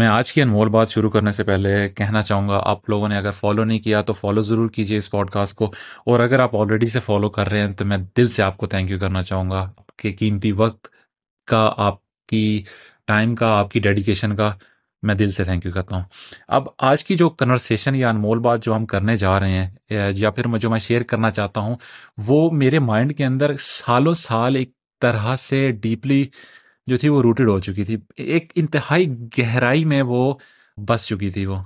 میں آج کی انمول بات شروع کرنے سے پہلے کہنا چاہوں گا، آپ لوگوں نے اگر فالو نہیں کیا تو فالو ضرور کیجیے اس پوڈ کاسٹ کو۔ اور اگر آپ آلریڈی سے فالو کر رہے ہیں تو میں دل سے آپ کو تھینک یو کرنا چاہوں گا۔ کہ قیمتی وقت کا، آپ کی ٹائم کا، آپ کی ڈیڈیکیشن کا میں دل سے تھینک یو کرتا ہوں۔ اب آج کی جو کنورسیشن یا انمول بات جو ہم کرنے جا رہے ہیں، یا پھر جو میں شیئر کرنا چاہتا ہوں، وہ میرے مائنڈ کے اندر سالوں سال ایک طرح سے ڈیپلی جو تھی وہ روٹیڈ ہو چکی تھی۔ ایک انتہائی گہرائی میں وہ بس چکی تھی وہ۔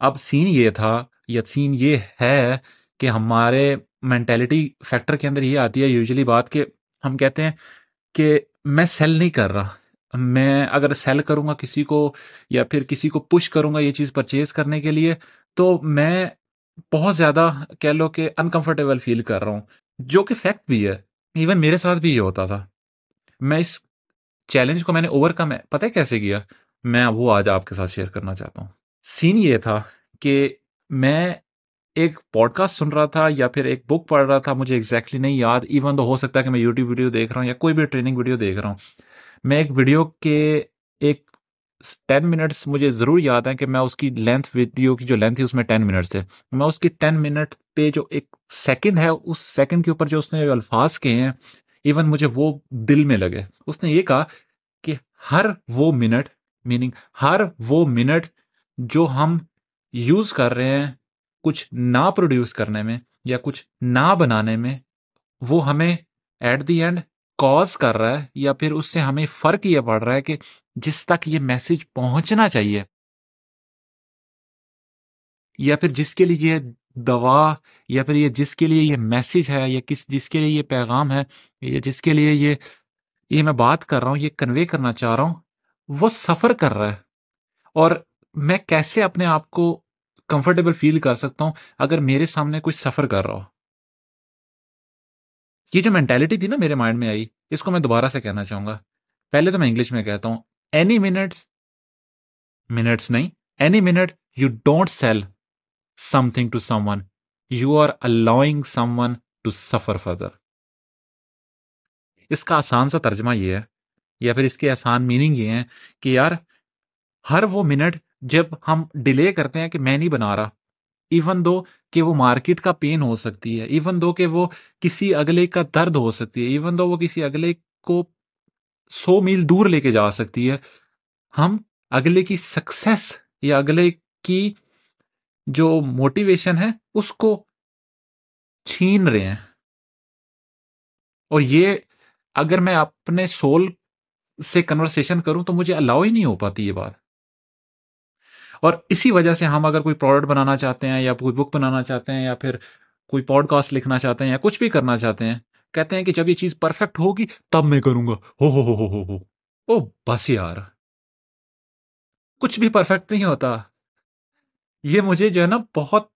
اب سین یہ تھا، یا سین یہ ہے کہ ہمارے مینٹیلٹی فیکٹر کے اندر یہ آتی ہے یوزلی بات کہ ہم کہتے ہیں کہ میں سیل نہیں کر رہا۔ میں اگر سیل کروں گا کسی کو یا پھر کسی کو پش کروں گا یہ چیز پرچیز کرنے کے لیے، تو میں بہت زیادہ کہہ لو کہ انکمفرٹیبل فیل کر رہا ہوں۔ جو کہ فیکٹ بھی ہے ایون میرے ساتھ بھی یہ ہوتا تھا۔ میں اس چیلنج کو میں نے اوور کم پتہ کیسے کیا؟ میں وہ آج آپ کے ساتھ شیئر کرنا چاہتا ہوں. سین یہ تھا کہ میں ایک پوڈ کاسٹ سن رہا تھا یا پھر ایک بک پڑھ رہا تھا، مجھے ایگزیکٹلی نہیں یاد. ایون تو ہو سکتا ہے کہ میں یوٹیوب ویڈیو دیکھ رہا ہوں یا کوئی بھی ٹریننگ ویڈیو دیکھ رہا ہوں. میں ایک ویڈیو کے ایک ٹین منٹس مجھے ضرور یاد ہے کہ میں اس کی لینتھ ویڈیو کی جو لینتھ تھی، اس میں ٹین منٹس تھے. میں اس کی ٹین منٹ پہ جو ایک سیکنڈ ہے، اس سیکنڈ کے اوپر جو اس نے الفاظ کہے ہیں ایون مجھے وہ دل میں لگے. اس نے یہ کہا ہر وہ منٹ میننگ ہر وہ منٹ جو ہم یوز کر رہے ہیں کچھ نہ پروڈیوس کرنے میں یا کچھ نہ بنانے میں، وہ ہمیں ایٹ دی اینڈ کاز کر رہا ہے یا پھر اس سے ہمیں فرق یہ پڑ رہا ہے کہ جس تک یہ میسج پہنچنا چاہیے یا پھر جس کے لیے یہ دوا یا پھر یہ جس کے لیے یہ میسج ہے، یا کس، جس کے لیے یہ پیغام ہے، یا جس کے لیے یہ یہ میں بات کر رہا ہوں، یہ کنوے کرنا چاہ رہا ہوں، وہ سفر کر رہا ہے۔ اور میں کیسے اپنے آپ کو کمفرٹیبل فیل کر سکتا ہوں اگر میرے سامنے کوئی سفر کر رہا ہو؟ یہ جو مینٹیلٹی تھی نا میرے مائنڈ میں آئی، اس کو میں دوبارہ سے کہنا چاہوں گا۔ پہلے تو میں انگلش میں کہتا ہوں اینی منٹس منٹس نہیں any minute you don't sell something to someone you are allowing someone to suffer further اس کا آسان سا ترجمہ یہ ہے، یا پھر اس کے آسان میننگ یہ ہے کہ یار، ہر وہ منٹ جب ہم ڈیلے کرتے ہیں کہ میں نہیں بنا رہا ایون دو کہ وہ مارکیٹ کا پین ہو سکتی ہے ایون دو کہ وہ کسی اگلے کا درد ہو سکتی ہے ایون دو وہ کسی اگلے کو سو میل دور لے کے جا سکتی ہے، ہم اگلے کی سکسیس یا اگلے کی جو موٹیویشن ہے، اس کو چھین رہے ہیں۔ اور یہ اگر میں اپنے سول سے کنورسیشن کروں تو مجھے الاؤ ہی نہیں ہو پاتی یہ بات۔ اور اسی وجہ سے ہم اگر کوئی پروڈکٹ بنانا چاہتے ہیں یا کوئی بک بنانا چاہتے ہیں یا پھر کوئی پوڈ کاسٹ لکھنا چاہتے ہیں یا کچھ بھی کرنا چاہتے ہیں، کہتے ہیں کہ جب یہ چیز پرفیکٹ ہوگی تب میں کروں گا۔ ہو ہو ہو ہو ہو او بس یار۔ کچھ بھی پرفیکٹ نہیں ہوتا۔ یہ مجھے جو ہے نا بہت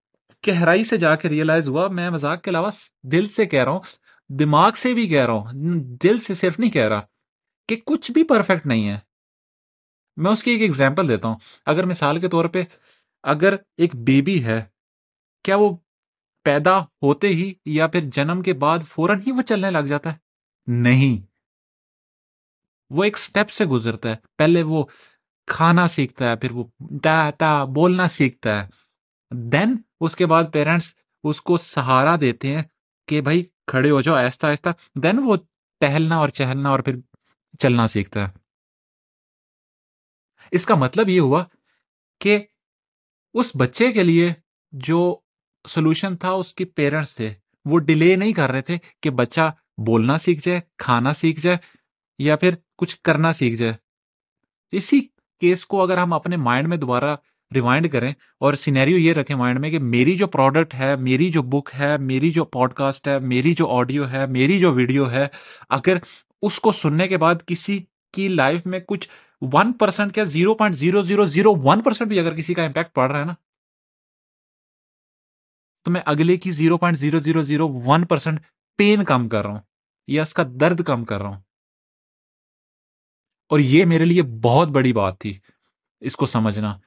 گہرائی سے جا کے ریئلائز ہوا۔ میں مزاق کے علاوہ دل سے کہہ رہا ہوں۔ دماغ سے بھی کہہ رہا ہوں، دل سے صرف نہیں کہہ رہا کہ کچھ بھی پرفیکٹ نہیں ہے۔ میں اس کی ایک ایگزامپل دیتا ہوں۔ اگر مثال کے طور پہ اگر ایک بیبی ہے، کیا وہ پیدا ہوتے ہی یا پھر جنم کے بعد فوراً ہی وہ چلنے لگ جاتا ہے؟ نہیں۔ وہ ایک سٹیپ سے گزرتا ہے۔ پہلے وہ کھانا سیکھتا ہے، پھر وہ تا تا بولنا سیکھتا ہے۔ دین اس کے بعد پیرنٹس اس کو سہارا دیتے ہیں کہ بھائی کھڑے ہو جاؤ، آہستہ آہستہ۔ دین وہ ٹہلنا اور چہلنا اور پھر چلنا سیکھتا ہے۔ اس کا مطلب یہ ہوا کہ اس بچے کے لیے جو سولوشن تھا، اس کے پیرنٹس تھے۔ وہ ڈیلے نہیں کر رہے تھے کہ بچہ بولنا سیکھ جائے، کھانا سیکھ جائے یا پھر کچھ کرنا سیکھ جائے۔ اسی کیس کو اگر ہم اپنے مائنڈ میں دوبارہ ریوائنڈ کریں اور سینیریو یہ رکھیں مائنڈ میں کہ میری جو پروڈکٹ ہے، میری جو بک ہے، میری جو پوڈ کاسٹ ہے، میری جو آڈیو ہے، میری جو ویڈیو ہے، اگر اس کو سننے کے بعد کسی کی لائف میں کچھ ون پرسینٹ کیا zero point zero zero zero one percent بھی اگر کسی کا امپیکٹ پڑ رہا ہے نا، تو میں اگلے کی zero point zero zero zero one percent pain کم کر رہا ہوں یا اس کا درد کم کر رہا ہوں۔ اور یہ میرے لیے بہت بڑی بات تھی، اس کو سمجھنا۔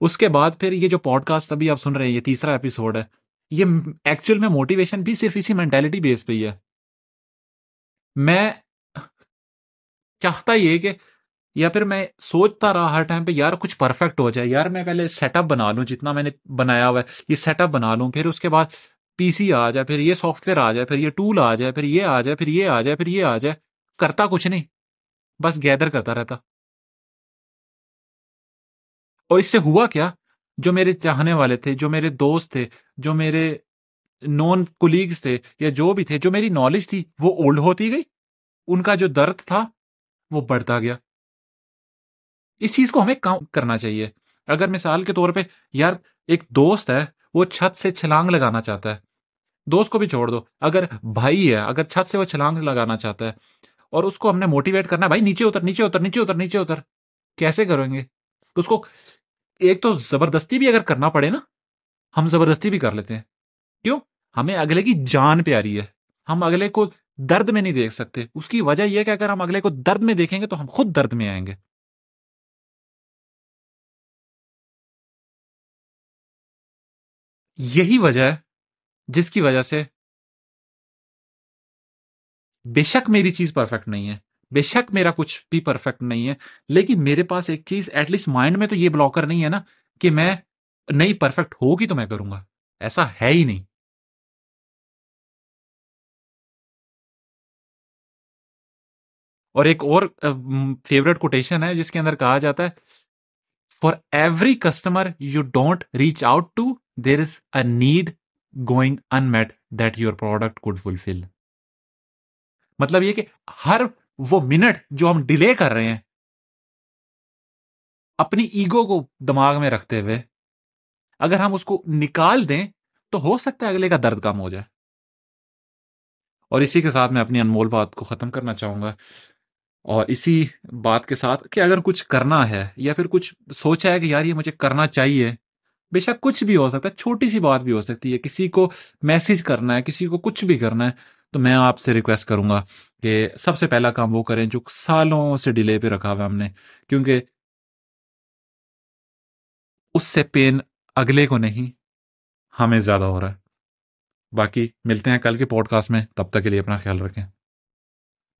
اس کے بعد پھر یہ جو پوڈ کاسٹ ابھی آپ سن رہے ہیں، یہ تیسرا ایپیسوڈ ہے، یہ ایکچوئل میں موٹیویشن بھی صرف اسی مینٹلٹی بیس پہ ہی ہے۔ میں چاہتا یہ کہ یا پھر میں سوچتا رہا ہر ٹائم پہ، یار کچھ پرفیکٹ ہو جائے، یار میں پہلے سیٹ اپ بنا لوں، جتنا میں نے بنایا ہوا ہے، یہ سیٹ اپ بنا لوں، پھر اس کے بعد پی سی آ جائے، پھر یہ سافٹ ویئر آ جائے، پھر یہ ٹول آ جائے، پھر یہ آ جائے، پھر یہ آ جائے، پھر یہ آ جائے، کرتا کچھ نہیں، بس گیدر کرتا رہتا۔ اور اس سے ہوا کیا؟ جو میرے چاہنے والے تھے، جو میرے دوست تھے، جو میرے نون کولیگس تھے یا جو بھی تھے، جو میری نالج تھی، وہ اولڈ ہوتی گئی؟ ان کا جو درد تھا، وہ بڑھتا گیا۔ اس چیز کو ہمیں کام کرنا چاہیے۔ اگر مثال کے طور پہ، یار، ایک دوست ہے، وہ چھت سے چھلانگ لگانا چاہتا ہے۔ دوست کو بھی چھوڑ دو۔ اگر بھائی ہے، اگر چھت سے وہ چھلانگ لگانا چاہتا ہے، اور اس کو ہم نے موٹیویٹ کرنا ہے، بھائی، نیچے اتر نیچے اتر نیچے اتر نیچے اتر۔ کیسے کریں گے؟ اس کو ایک تو زبردستی بھی اگر کرنا پڑے نا، ہم زبردستی بھی کر لیتے ہیں۔ کیوں؟ ہمیں اگلے کی جان پیاری ہے۔ ہم اگلے کو درد میں نہیں دیکھ سکتے۔ اس کی وجہ یہ کہ اگر ہم اگلے کو درد میں دیکھیں گے تو ہم خود درد میں آئیں گے۔ یہی وجہ ہے جس کی وجہ سے بے شک میری چیز پرفیکٹ نہیں ہے۔ بے شک میرا کچھ بھی پرفیکٹ نہیں ہے، لیکن میرے پاس ایک چیز ایٹ لیسٹ مائنڈ میں تو یہ بلاکر نہیں ہے نا کہ میں نہیں پرفیکٹ ہوگی تو میں کروں گا۔ ایسا ہے ہی نہیں۔ اور ایک اور فیوریٹ کوٹیشن ہے جس کے اندر کہا جاتا ہے for every customer you don't reach out to there is a need going unmet that your product could fulfil مطلب یہ کہ ہر وہ منٹ جو ہم ڈیلے کر رہے ہیں، اپنی ایگو کو دماغ میں رکھتے ہوئے، اگر ہم اس کو نکال دیں تو ہو سکتا ہے اگلے کا درد کم ہو جائے۔ اور اسی کے ساتھ میں اپنی انمول بات کو ختم کرنا چاہوں گا۔ اور اسی بات کے ساتھ کہ اگر کچھ کرنا ہے یا پھر کچھ سوچا ہے کہ یار یہ مجھے کرنا چاہیے، بے شک کچھ بھی ہو سکتا ہے، چھوٹی سی بات بھی ہو سکتی ہے۔ کسی کو میسج کرنا ہے، کسی کو کچھ بھی کرنا ہے تو میں آپ سے ریکویسٹ کروں گا کہ سب سے پہلا کام وہ کریں جو سالوں سے ڈیلے پہ رکھا ہوا ہم نے، کیونکہ اس سے پین اگلے کو نہیں، ہمیں زیادہ ہو رہا ہے۔ باقی ملتے ہیں کل کے پوڈ کاسٹ میں، تب تک کے لیے اپنا خیال رکھیں۔